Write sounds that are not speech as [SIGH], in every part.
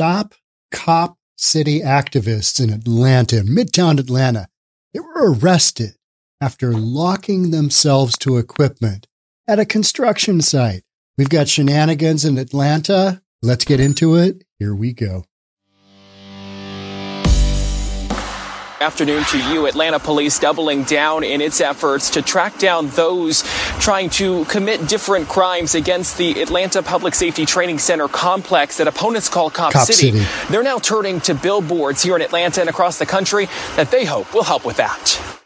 Stop Cop City activists in Atlanta, Midtown Atlanta. They were arrested after locking themselves to equipment at a construction site. We've got shenanigans in Atlanta. Let's get into it. Here we go. Afternoon to you. Atlanta police doubling down in its efforts to track down those trying to commit different crimes against the Atlanta Public Safety Training Center complex that opponents call Cop, Cop City. City. They're now turning to billboards here in Atlanta and across the country that they hope will help with that.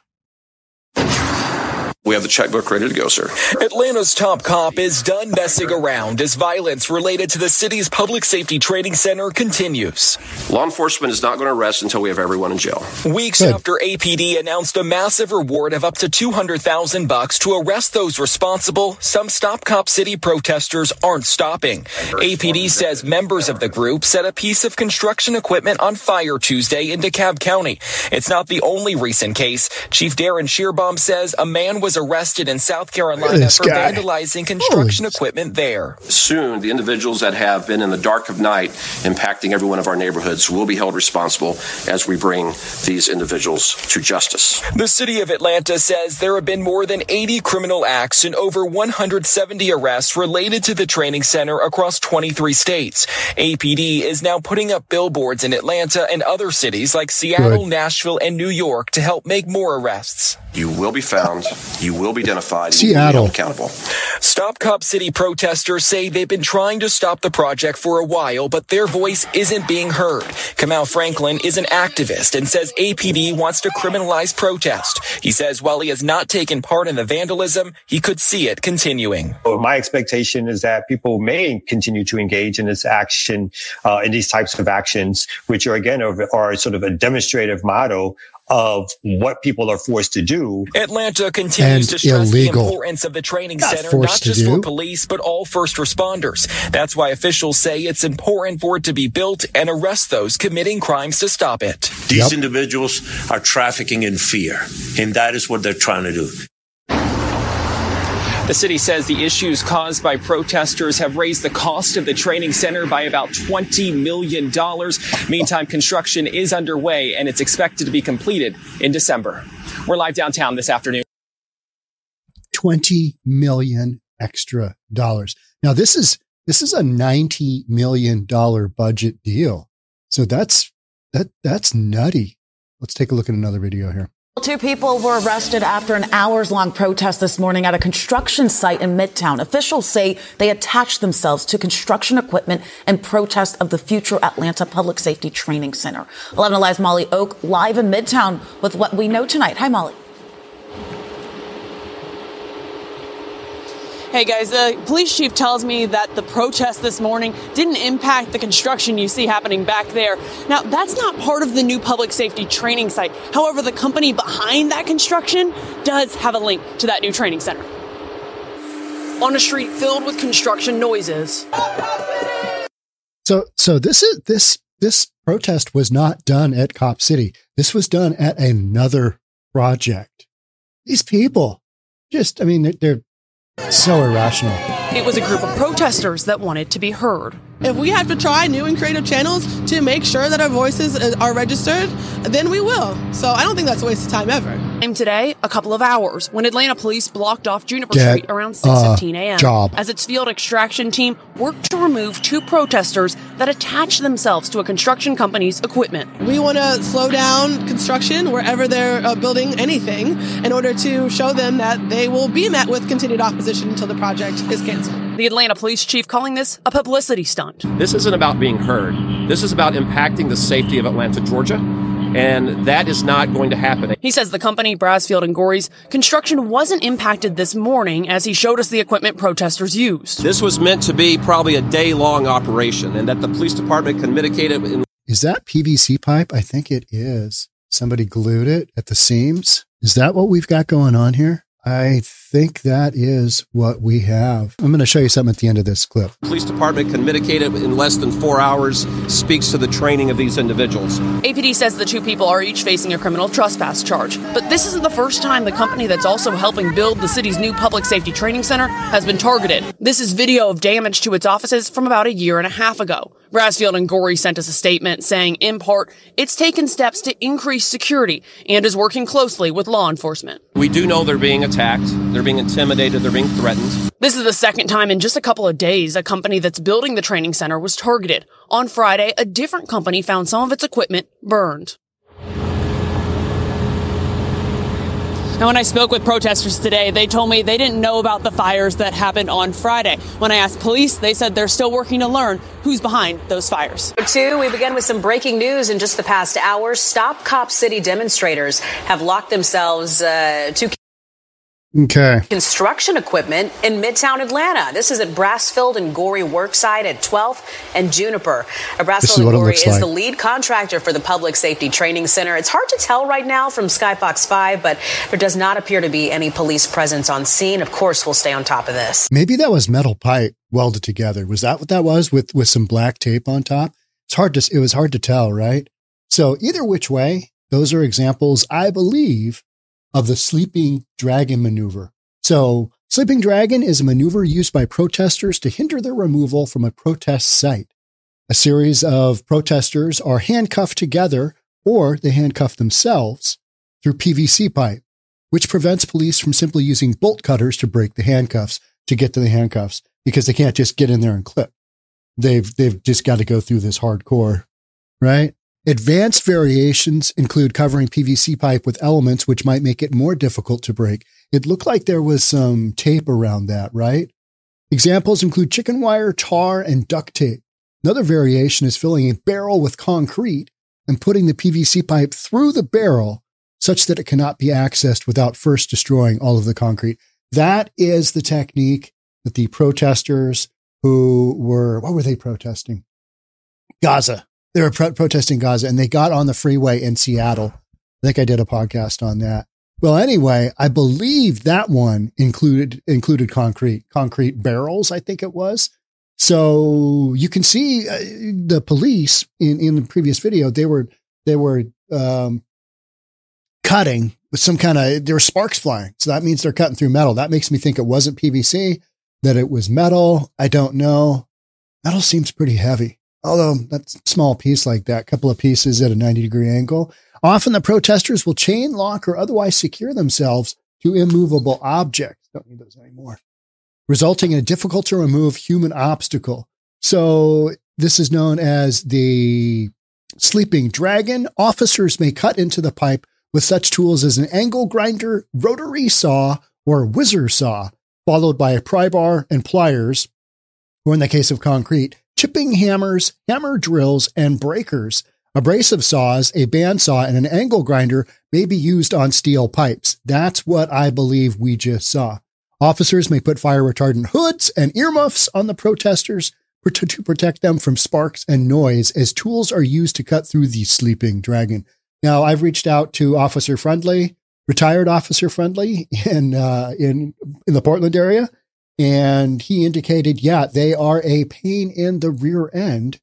We have the checkbook ready to go, sir. Atlanta's top cop is done messing around as violence related to the city's public safety training center continues. Law enforcement is not going to arrest until we have everyone in jail. Weeks Good. after APD announced a massive reward of up to 200,000 bucks to arrest those responsible, some Stop Cop City protesters aren't stopping. APD says members of the group set a piece of construction equipment on fire Tuesday in DeKalb County. It's not the only recent case. Chief Darin Schierbaum says a man was arrested in South Carolina for guy. vandalizing construction Holy- equipment there. Soon, the individuals that have been in the dark of night impacting every one of our neighborhoods will be held responsible as we bring these individuals to justice. The city of Atlanta says there have been more than 80 criminal acts and over 170 arrests related to the training center across 23 states. APD is now putting up billboards in Atlanta and other cities like Seattle, Good. Nashville, and New York to help make more arrests. You will be found, you will be identified, and you will be Seattle. held accountable. Stop Cop City protesters say they've been trying to stop the project for a while, but their voice isn't being heard. Kamal Franklin is an activist and says APD wants to criminalize protest. He says while he has not taken part in the vandalism, he could see it continuing. Well, my expectation is that people may continue to engage in this action, uh, in these types of actions, which are again are, are sort of a demonstrative model of what people are forced to do. Atlanta continues And to stress illegal. the importance of the training Not center, not just for police, but all first responders. That's why officials say it's important for it to be built and arrest those committing crimes to stop it. These Yep. individuals are trafficking in fear, and that is what they're trying to do. The city says the issues caused by protesters have raised the cost of the training center by about $20 million. Meantime, construction is underway and it's expected to be completed in December. We're live downtown this afternoon. 20 million extra dollars. Now this is this is a 90 million dollar budget deal. So that's that that's nutty. Let's take a look at another video here. Two people were arrested after an hours long protest this morning at a construction site in Midtown. Officials say they attached themselves to construction equipment in protest of the future Atlanta Public Safety Training Center. 11 Alive's Molly Oak live in Midtown with what we know tonight. Hi, Molly. Hey guys, the police chief tells me that the protest this morning didn't impact the construction you see happening back there. Now, that's not part of the new public safety training site. However, the company behind that construction does have a link to that new training center. On a street filled with construction noises. So so this is this this protest was not done at Cop City. This was done at another project. These people just I mean they're, they're so irrational. It was a group of protesters that wanted to be heard. If we have to try new and creative channels to make sure that our voices uh, are registered, then we will. So I don't think that's a waste of time ever. And today, a couple of hours, when Atlanta police blocked off Juniper Get Street around a 6:15 a.m. job. as its field extraction team worked to remove two protesters that attached themselves to a construction company's equipment. We want to slow down construction wherever they're uh, building anything in order to show them that they will be met with continued opposition until the project is canceled. The Atlanta police chief calling this a publicity stunt. This isn't about being heard. This is about impacting the safety of Atlanta, Georgia. And that is not going to happen. He says the company, Brasfield and Gorrie's, construction wasn't impacted this morning as he showed us the equipment protesters used. This was meant to be probably a day long operation and that the police department can mitigate it in Is that PVC pipe? I think it is. Somebody glued it at the seams. Is that what we've got going on here? I think that is what we have. I'm going to show you something at the end of this clip. Police department can mitigate it in less than four hours, speaks to the training of these individuals. APD says the two people are each facing a criminal trespass charge. But this isn't the first time the company that's also helping build the city's new public safety training center has been targeted. This is video of damage to its offices from about a year and a half ago. Brasfield and Gorrie sent us a statement saying, in part, it's taken steps to increase security and is working closely with law enforcement. We do know they're being attacked, they're being intimidated, they're being threatened. This is the second time in just a couple of days a company that's building the training center was targeted. On Friday, a different company found some of its equipment burned. Now, when I spoke with protesters today, they told me they didn't know about the fires that happened on Friday. When I asked police, they said they're still working to learn who's behind those fires. Two, we begin with some breaking news in just the past hour. Stop Cop City demonstrators have locked themselves uh, to Okay. construction equipment in Midtown Atlanta. This is at Brasfield and Gorrie Worksite at 12th and Juniper. Brasfield and Gorrie is like. the lead contractor for the Public Safety Training Center. It's hard to tell right now from Skyfox 5, but there does not appear to be any police presence on scene. Of course, we'll stay on top of this. Maybe that was metal pipe welded together. Was that what that was with with some black tape on top? It's hard to it was hard to tell, right? So either which way, those are examples, I believe, of the sleeping dragon maneuver. So sleeping dragon is a maneuver used by protesters to hinder their removal from a protest site. A series of protesters are handcuffed together or they handcuff themselves through PVC pipe, which prevents police from simply using bolt cutters to break the handcuffs to get to the handcuffs because they can't just get in there and clip. They've, they've just got to go through this hardcore, right? Advanced variations include covering PVC pipe with elements which might make it more difficult to break. It looked like there was some tape around that, right? Examples include chicken wire, tar, and duct tape. Another variation is filling a barrel with concrete and putting the PVC pipe through the barrel such that it cannot be accessed without first destroying all of the concrete. That is the technique that the protesters who were, what were they protesting? Gaza. They were pro- protesting Gaza and they got on the freeway in Seattle. I think I did a podcast on that. Well, anyway, I believe that one included, included concrete, concrete barrels, I think it was. So you can see uh, the police in, in the previous video, they were, they were, um, cutting with some kind of, there were sparks flying. So that means they're cutting through metal. That makes me think it wasn't PVC, that it was metal. I don't know. Metal seems pretty heavy. Although that small piece like that, couple of pieces at a 90 degree angle. Often the protesters will chain lock or otherwise secure themselves to immovable objects. Don't need those anymore. Resulting in a difficult to remove human obstacle. So this is known as the sleeping dragon. Officers may cut into the pipe with such tools as an angle grinder, rotary saw, or whizzer saw, followed by a pry bar and pliers, or in the case of concrete, chipping hammers, hammer drills, and breakers. Abrasive saws, a bandsaw, and an angle grinder may be used on steel pipes. That's what I believe we just saw. Officers may put fire retardant hoods and earmuffs on the protesters to protect them from sparks and noise as tools are used to cut through the sleeping dragon. Now, I've reached out to Officer Friendly, retired Officer Friendly in uh, in in the Portland area, and he indicated, yeah, they are a pain in the rear end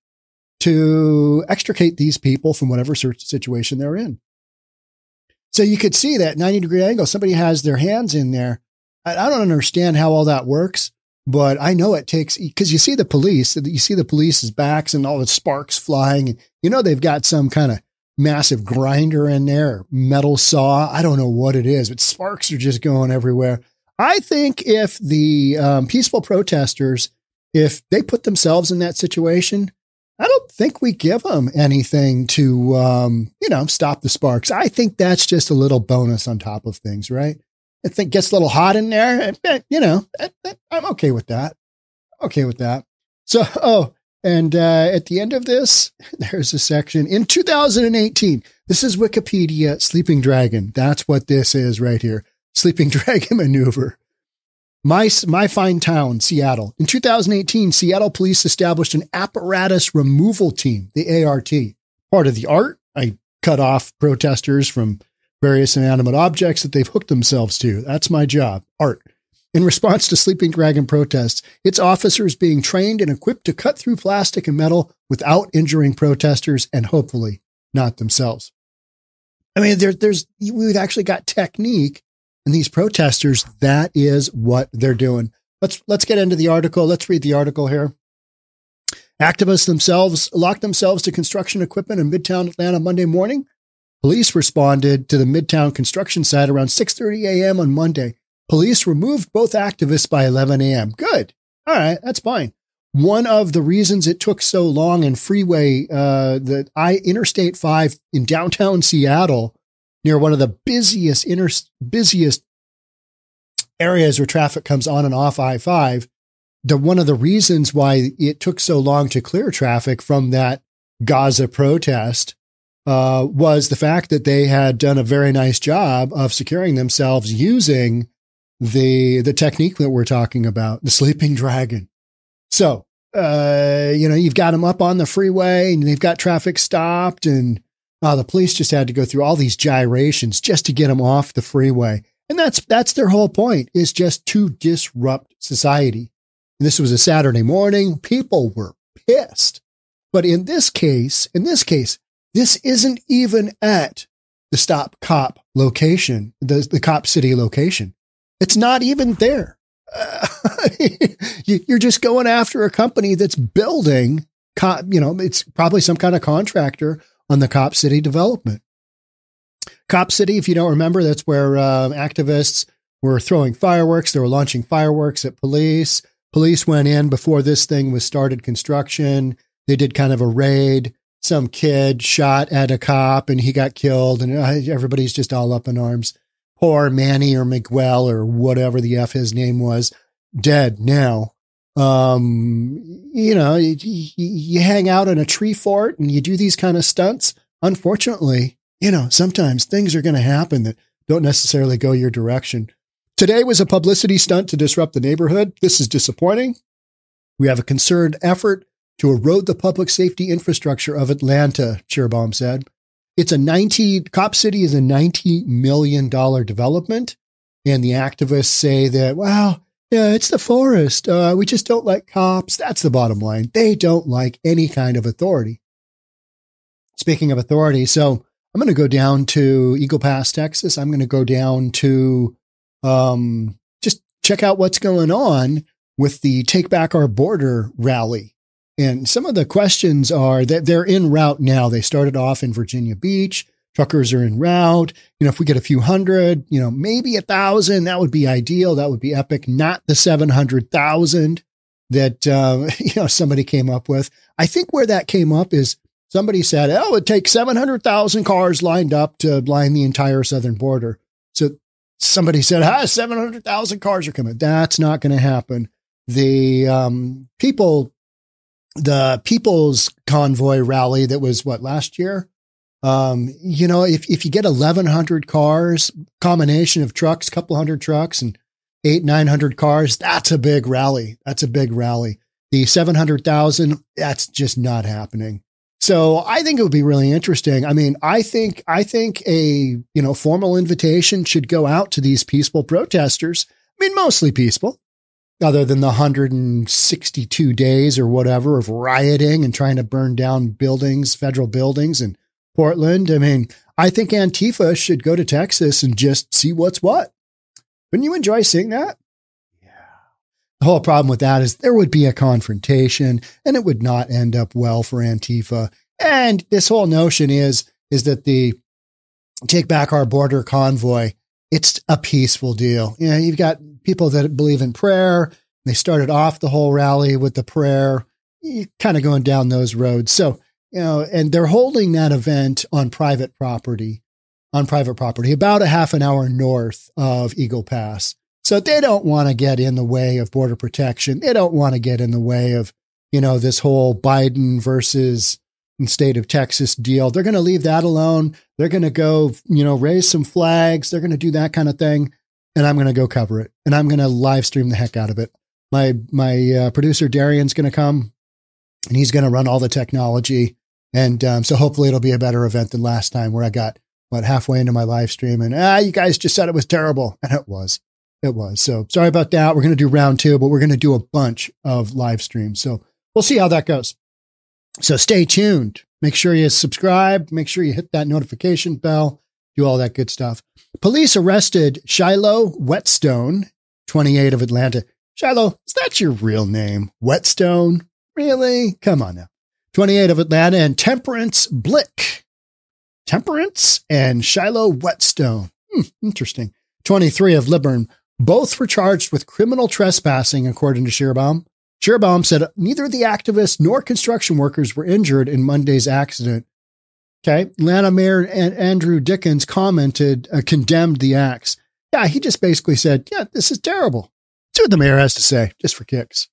to extricate these people from whatever situation they're in. So you could see that 90 degree angle. Somebody has their hands in there. I, don't understand how all that works, but I know it takes because you see the police, you see the police's backs and all the sparks flying. You know, they've got some kind of massive grinder in there, metal saw. I don't know what it is, but sparks are just going everywhere. I think if the um, peaceful protesters, if they put themselves in that situation, I don't think we give them anything to, um, you know, stop the sparks. I think that's just a little bonus on top of things, right? I think it gets a little hot in there. You know, I'm okay with that. Okay with that. So, [LAUGHS] oh, and uh, at the end of this, [LAUGHS] there's a section in 2018. This is Wikipedia Sleeping Dragon. That's what this is right here. Sleeping [LAUGHS] Dragon maneuver. My, my fine town, Seattle. In 2018, Seattle police established an apparatus removal team, the ART. Part of the art, I cut off protesters from, various inanimate objects that they've hooked themselves to. That's my job, art. In response to Sleeping Dragon protests, its officers being trained and equipped to cut through plastic and metal without injuring protesters and hopefully not themselves. I mean, there, there's, we've actually got technique and these protesters. That is what they're doing. Let's, let's get into the article. Let's read the article here. Activists themselves locked themselves to construction equipment in Midtown Atlanta Monday morning. Police responded to the Midtown construction site around 6:30 a.m. on Monday. Police removed both activists by 11 a.m. Good. All right, that's fine. One of the reasons it took so long in freeway, uh, the I Interstate 5 in downtown Seattle, near one of the busiest busiest areas where traffic comes on and off I-5, the one of the reasons why it took so long to clear traffic from that Gaza protest uh, was the fact that they had done a very nice job of securing themselves using the the technique that we're talking about, the sleeping dragon. So, uh, you know, you've got them up on the freeway and they've got traffic stopped, and uh, the police just had to go through all these gyrations just to get them off the freeway. And that's that's their whole point is just to disrupt society. This was a Saturday morning. People were pissed. But in this case, in this case, this isn't even at the stop cop location, the, the cop city location. It's not even there. Uh, [LAUGHS] you're just going after a company that's building, you know, it's probably some kind of contractor on the Cop City development. Cop City, if you don't remember, that's where uh, activists were throwing fireworks. They were launching fireworks at police. Police went in before this thing was started construction. They did kind of a raid. Some kid shot at a cop and he got killed, and uh, everybody's just all up in arms. Poor Manny or Miguel or whatever the F his name was, dead now. Um, you know, you, you hang out in a tree fort and you do these kind of stunts. Unfortunately, you know, sometimes things are going to happen that don't necessarily go your direction. Today was a publicity stunt to disrupt the neighborhood. This is disappointing. We have a concerted effort to erode the public safety infrastructure of Atlanta, Schierbaum said. It's a 90, Cop City is a $90 million development. And the activists say that, well, yeah, it's the forest. Uh, we just don't like cops. That's the bottom line. They don't like any kind of authority. Speaking of authority, so I'm going to go down to Eagle Pass, Texas. I'm going to go down to um, just check out what's going on with the Take Back Our Border rally. And some of the questions are that they're in route now. They started off in Virginia Beach. Truckers are en route. You know, if we get a few hundred, you know, maybe a thousand, that would be ideal. That would be epic. Not the 700,000 that, uh, [LAUGHS] you know, somebody came up with. I think where that came up is somebody said, oh, it takes 700,000 cars lined up to line the entire southern border. So somebody said, ah, 700,000 cars are coming. That's not going to happen. The um, people, the People's Convoy rally that was what last year? Um, you know, if, if you get 1,100 cars, combination of trucks, couple hundred trucks and eight, 900 cars, that's a big rally. That's a big rally. The 700,000, that's just not happening. So I think it would be really interesting. I mean, I think I think a you know formal invitation should go out to these peaceful protesters. I mean, mostly peaceful, other than the 162 days or whatever of rioting and trying to burn down buildings, federal buildings in Portland. I mean, I think Antifa should go to Texas and just see what's what. Wouldn't you enjoy seeing that? Yeah. The whole problem with that is there would be a confrontation and it would not end up well for Antifa. And this whole notion is, is that the take back our border convoy, it's a peaceful deal. You know, you've got people that believe in prayer. They started off the whole rally with the prayer, kind of going down those roads. So, you know, and they're holding that event on private property, on private property, about a half an hour north of Eagle Pass. So they don't want to get in the way of border protection. They don't want to get in the way of, you know, this whole Biden versus state of Texas deal. They're going to leave that alone. They're going to go, you know, raise some flags. They're going to do that kind of thing. And I'm going to go cover it. And I'm going to live stream the heck out of it. My, my uh, producer Darian's going to come and he's going to run all the technology. And um, so hopefully it'll be a better event than last time where I got what, halfway into my live stream and, ah, you guys just said it was terrible. [LAUGHS] And it was. It was. So sorry about that. We're going to do round two, but we're going to do a bunch of live streams. So we'll see how that goes. So stay tuned. Make sure you subscribe. Make sure you hit that notification bell. Do all that good stuff. Police arrested Shiloh Wetstone, 28 of Atlanta. Shiloh, is that your real name? Wetstone? Really? Come on now. 28 of Atlanta and Temperance Blick. Temperance and Shiloh Wetstone. Hmm, interesting. 23 of Lilburn. Both were charged with criminal trespassing, according to Schierbaum. Schierbaum said neither the activists nor construction workers were injured in Monday's accident. Okay. Atlanta Mayor Andrew Dickens commented, uh, condemned the acts. Yeah, he just basically said, yeah, this is terrible. That's what the mayor has to say, just for kicks.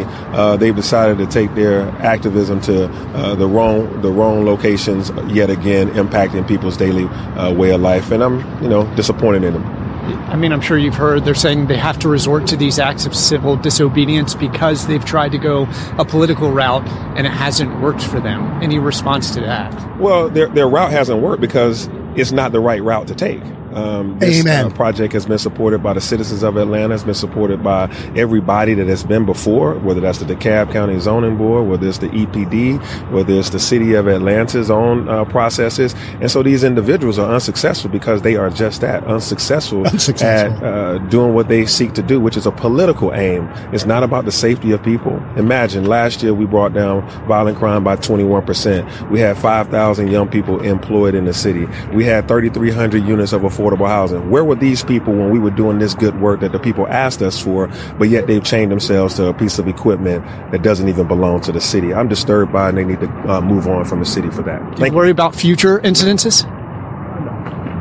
Uh, they've decided to take their activism to uh, the wrong the wrong locations yet again, impacting people's daily uh, way of life, and I'm you know disappointed in them. I mean, I'm sure you've heard they're saying they have to resort to these acts of civil disobedience because they've tried to go a political route and it hasn't worked for them. Any response to that? Well, their, their route hasn't worked because it's not the right route to take. Um, this Amen. Uh, project has been supported by the citizens of Atlanta. It's been supported by everybody that has been before, whether that's the DeKalb County Zoning Board, whether it's the EPD, whether it's the City of Atlanta's own uh, processes. And so these individuals are unsuccessful because they are just that unsuccessful, [LAUGHS] unsuccessful. at uh, doing what they seek to do, which is a political aim. It's not about the safety of people. Imagine last year we brought down violent crime by 21%. We had 5,000 young people employed in the city. We had 3,300 units of affordable affordable housing. Where were these people when we were doing this good work that the people asked us for, but yet they've chained themselves to a piece of equipment that doesn't even belong to the city? I'm disturbed by, it and they need to uh, move on from the city for that. Do you worry about future incidences?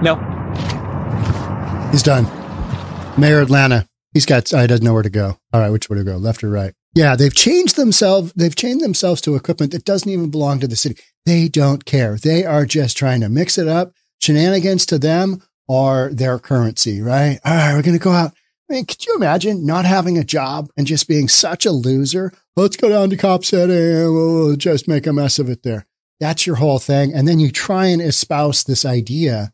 No. He's done. Mayor Atlanta. He's got. I doesn't know where to go. All right, which way to go? Left or right? Yeah, they've changed themselves. They've changed themselves to equipment that doesn't even belong to the city. They don't care. They are just trying to mix it up. Shenanigans to them are their currency, right? All right, we're going to go out. I mean, could you imagine not having a job and just being such a loser? Let's go down to Cop City and we'll just make a mess of it there. That's your whole thing. And then you try and espouse this idea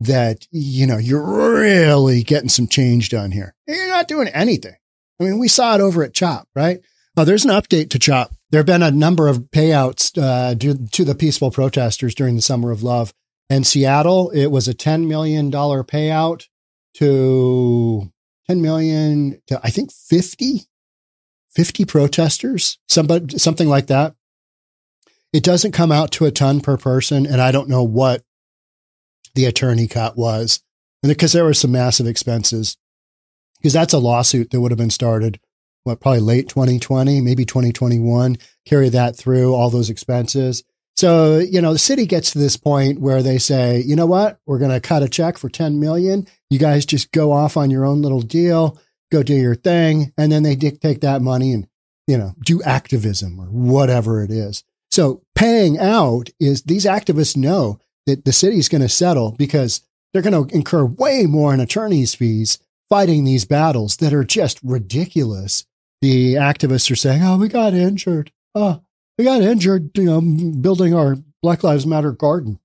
that, you know, you're really getting some change done here. You're not doing anything. I mean, we saw it over at CHOP, right? Oh, there's an update to CHOP. There have been a number of payouts uh, to the peaceful protesters during the Summer of Love. In Seattle, it was a $10 million payout to 10 million to, I think 50, 50 protesters, somebody, something like that. It doesn't come out to a ton per person. And I don't know what the attorney cut was because there were some massive expenses because that's a lawsuit that would have been started what probably late 2020 maybe 2021 carry that through all those expenses so, you know, the city gets to this point where they say, you know what? We're going to cut a check for 10 million. You guys just go off on your own little deal, go do your thing. And then they take that money and, you know, do activism or whatever it is. So paying out is these activists know that the city's going to settle because they're going to incur way more in attorney's fees fighting these battles that are just ridiculous. The activists are saying, oh, we got injured. Oh, we got injured, you know, building our Black Lives Matter garden.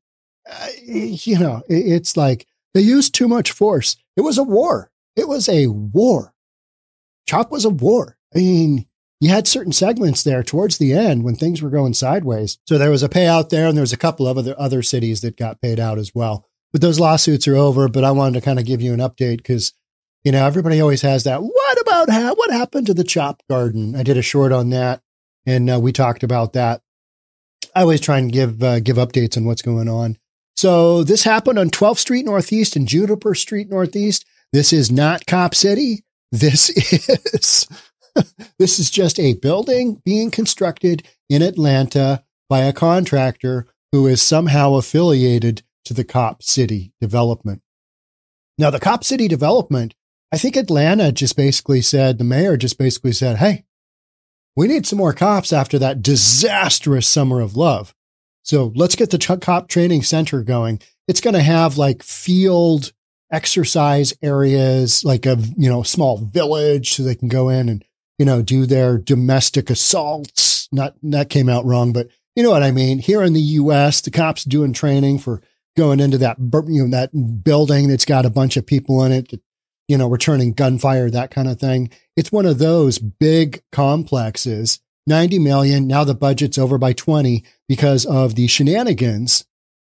Uh, you know, it, it's like they used too much force. It was a war. It was a war. CHOP was a war. I mean, you had certain segments there towards the end when things were going sideways. So there was a payout there, and there was a couple of other other cities that got paid out as well. But those lawsuits are over. But I wanted to kind of give you an update because you know everybody always has that. What about ha- what happened to the CHOP garden? I did a short on that and uh, we talked about that. I always try and give uh, give updates on what's going on. So this happened on 12th Street Northeast and Juniper Street Northeast. This is not Cop City. This [LAUGHS] is this is just a building being constructed in Atlanta by a contractor who is somehow affiliated to the Cop City development. Now, the Cop City development, I think Atlanta just basically said, the mayor just basically said, Hey, we need some more cops after that disastrous summer of love. So let's get the cop training center going. It's going to have like field exercise areas, like a, you know, small village so they can go in and, you know, do their domestic assaults. Not, that came out wrong, but you know what I mean? Here in the U.S., the cops doing training for going into that, you know, that building that's got a bunch of people in it, you know, returning gunfire, that kind of thing. It's one of those big complexes. 90 million. Now the budget's over by 20 because of the shenanigans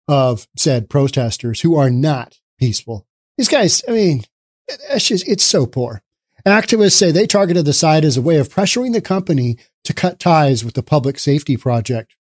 of said protesters who are not peaceful. These guys, I mean, it's just, it's so poor. Activists say they targeted the site as a way of pressuring the company to cut ties with the public safety project.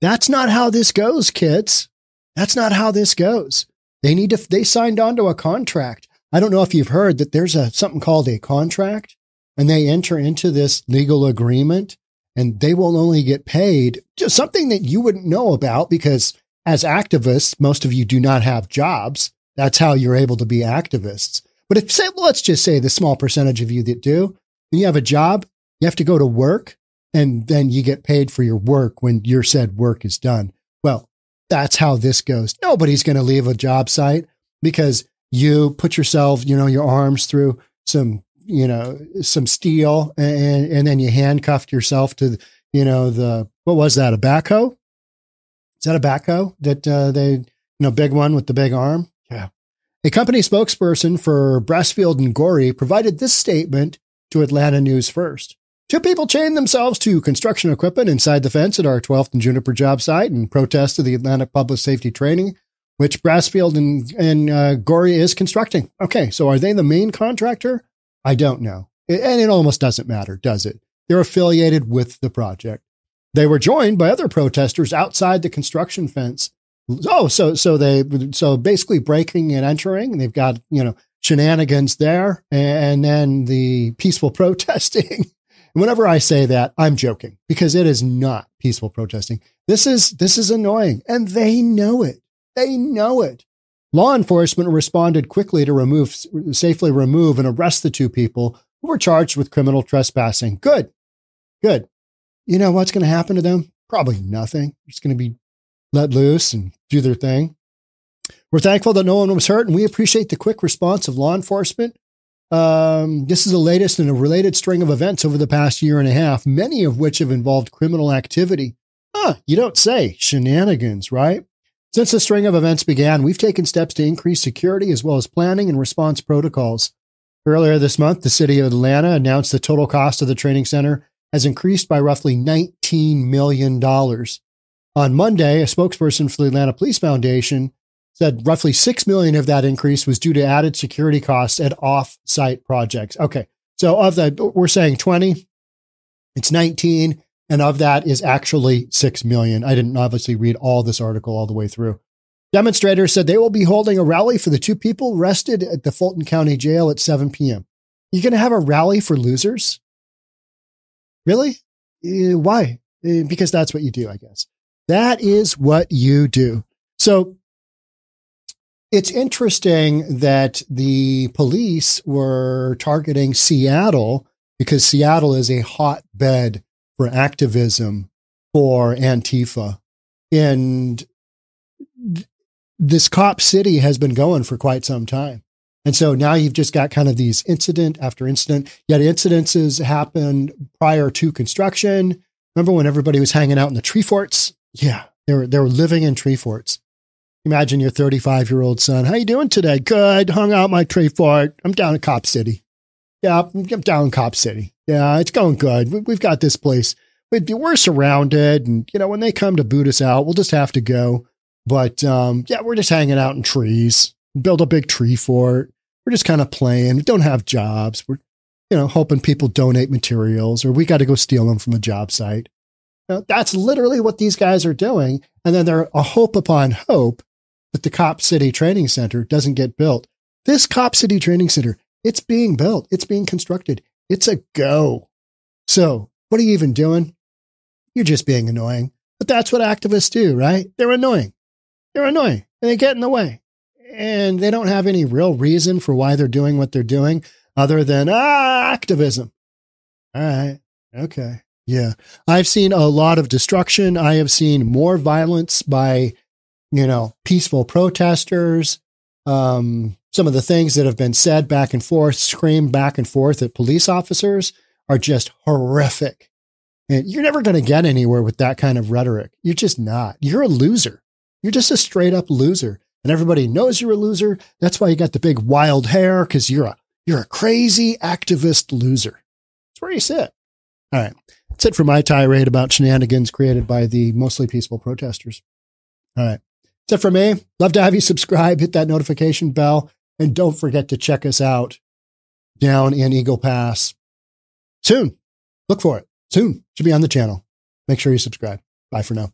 That's not how this goes, kids. That's not how this goes. They need to, they signed on to a contract. I don't know if you've heard that there's a, something called a contract and they enter into this legal agreement and they will only get paid just something that you wouldn't know about because as activists, most of you do not have jobs. That's how you're able to be activists. But if say, let's just say the small percentage of you that do, you have a job, you have to go to work and then you get paid for your work when your said work is done. Well, that's how this goes. Nobody's going to leave a job site because you put yourself, you know, your arms through some, you know, some steel and, and then you handcuffed yourself to, you know, the, what was that? A backhoe? Is that a backhoe that uh, they, you know, big one with the big arm? Yeah. A company spokesperson for Brasfield and Gorrie provided this statement to Atlanta News First. Two people chained themselves to construction equipment inside the fence at our 12th and Juniper job site in protest of the Atlanta Public Safety Training, which Brasfield and, and uh, Gorrie is constructing. Okay, so are they the main contractor? I don't know. And it almost doesn't matter, does it? They're affiliated with the project. They were joined by other protesters outside the construction fence. Oh, so so they so basically breaking and entering. They've got you know shenanigans there, and then the peaceful [LAUGHS] protesting whenever I say that, I'm joking because it is not peaceful protesting. This is this is annoying, and they know it. They know it. Law enforcement responded quickly to remove safely remove and arrest the two people who were charged with criminal trespassing. Good, good. You know what's going to happen to them? Probably nothing. It's going to be let loose and do their thing. We're thankful that no one was hurt, and we appreciate the quick response of law enforcement um, this is the latest in a related string of events over the past year and a half, many of which have involved criminal activity. Huh, you don't say. Shenanigans, right? Since the string of events began, we've taken steps to increase security as well as planning and response protocols. Earlier this month, the city of Atlanta announced the total cost of the training center has increased by roughly $19 million. On Monday, a spokesperson for the Atlanta Police Foundation said roughly 6 million of that increase was due to added security costs at off-site projects. Okay. So of that, we're saying 20, it's 19. And of that is actually 6 million. I didn't obviously read all this article all the way through. Demonstrators said they will be holding a rally for the two people arrested at the Fulton County Jail at 7 p.m. You're going to have a rally for losers? Really? Uh, why? Uh, because that's what you do, I guess. That is what you do. So it's interesting that the police were targeting Seattle because Seattle is a hotbed for activism for Antifa. And this cop city has been going for quite some time. And so now you've just got kind of these incident after incident, yet incidences happened prior to construction. Remember when everybody was hanging out in the tree forts? Yeah, they were, they were living in tree forts. Imagine your 35 year old son. How you doing today? Good. Hung out my tree fort. I'm down in Cop City. Yeah, I'm down Cop City. Yeah, it's going good. We've got this place. We're surrounded, and you know when they come to boot us out, we'll just have to go. But um, yeah, we're just hanging out in trees. Build a big tree fort. We're just kind of playing. We don't have jobs. We're you know hoping people donate materials, or we got to go steal them from a job site. Know, that's literally what these guys are doing, and then they're a hope upon hope that the Cop City Training Center doesn't get built. This Cop City Training Center, it's being built, it's being constructed, it's a go. So, what are you even doing? You're just being annoying. But that's what activists do, right? They're annoying. They're annoying and they get in the way. And they don't have any real reason for why they're doing what they're doing other than ah, activism. All right. Okay. Yeah. I've seen a lot of destruction. I have seen more violence by you know, peaceful protesters, um, some of the things that have been said back and forth, screamed back and forth at police officers are just horrific. And you're never going to get anywhere with that kind of rhetoric. You're just not. You're a loser. You're just a straight up loser. And everybody knows you're a loser. That's why you got the big wild hair, because you're a you're a crazy activist loser. That's where you sit. All right. That's it for my tirade about shenanigans created by the mostly peaceful protesters. All right. That's it for me. Love to have you subscribe, hit that notification bell, and don't forget to check us out down in Eagle Pass soon. Look for it soon. Should be on the channel. Make sure you subscribe. Bye for now.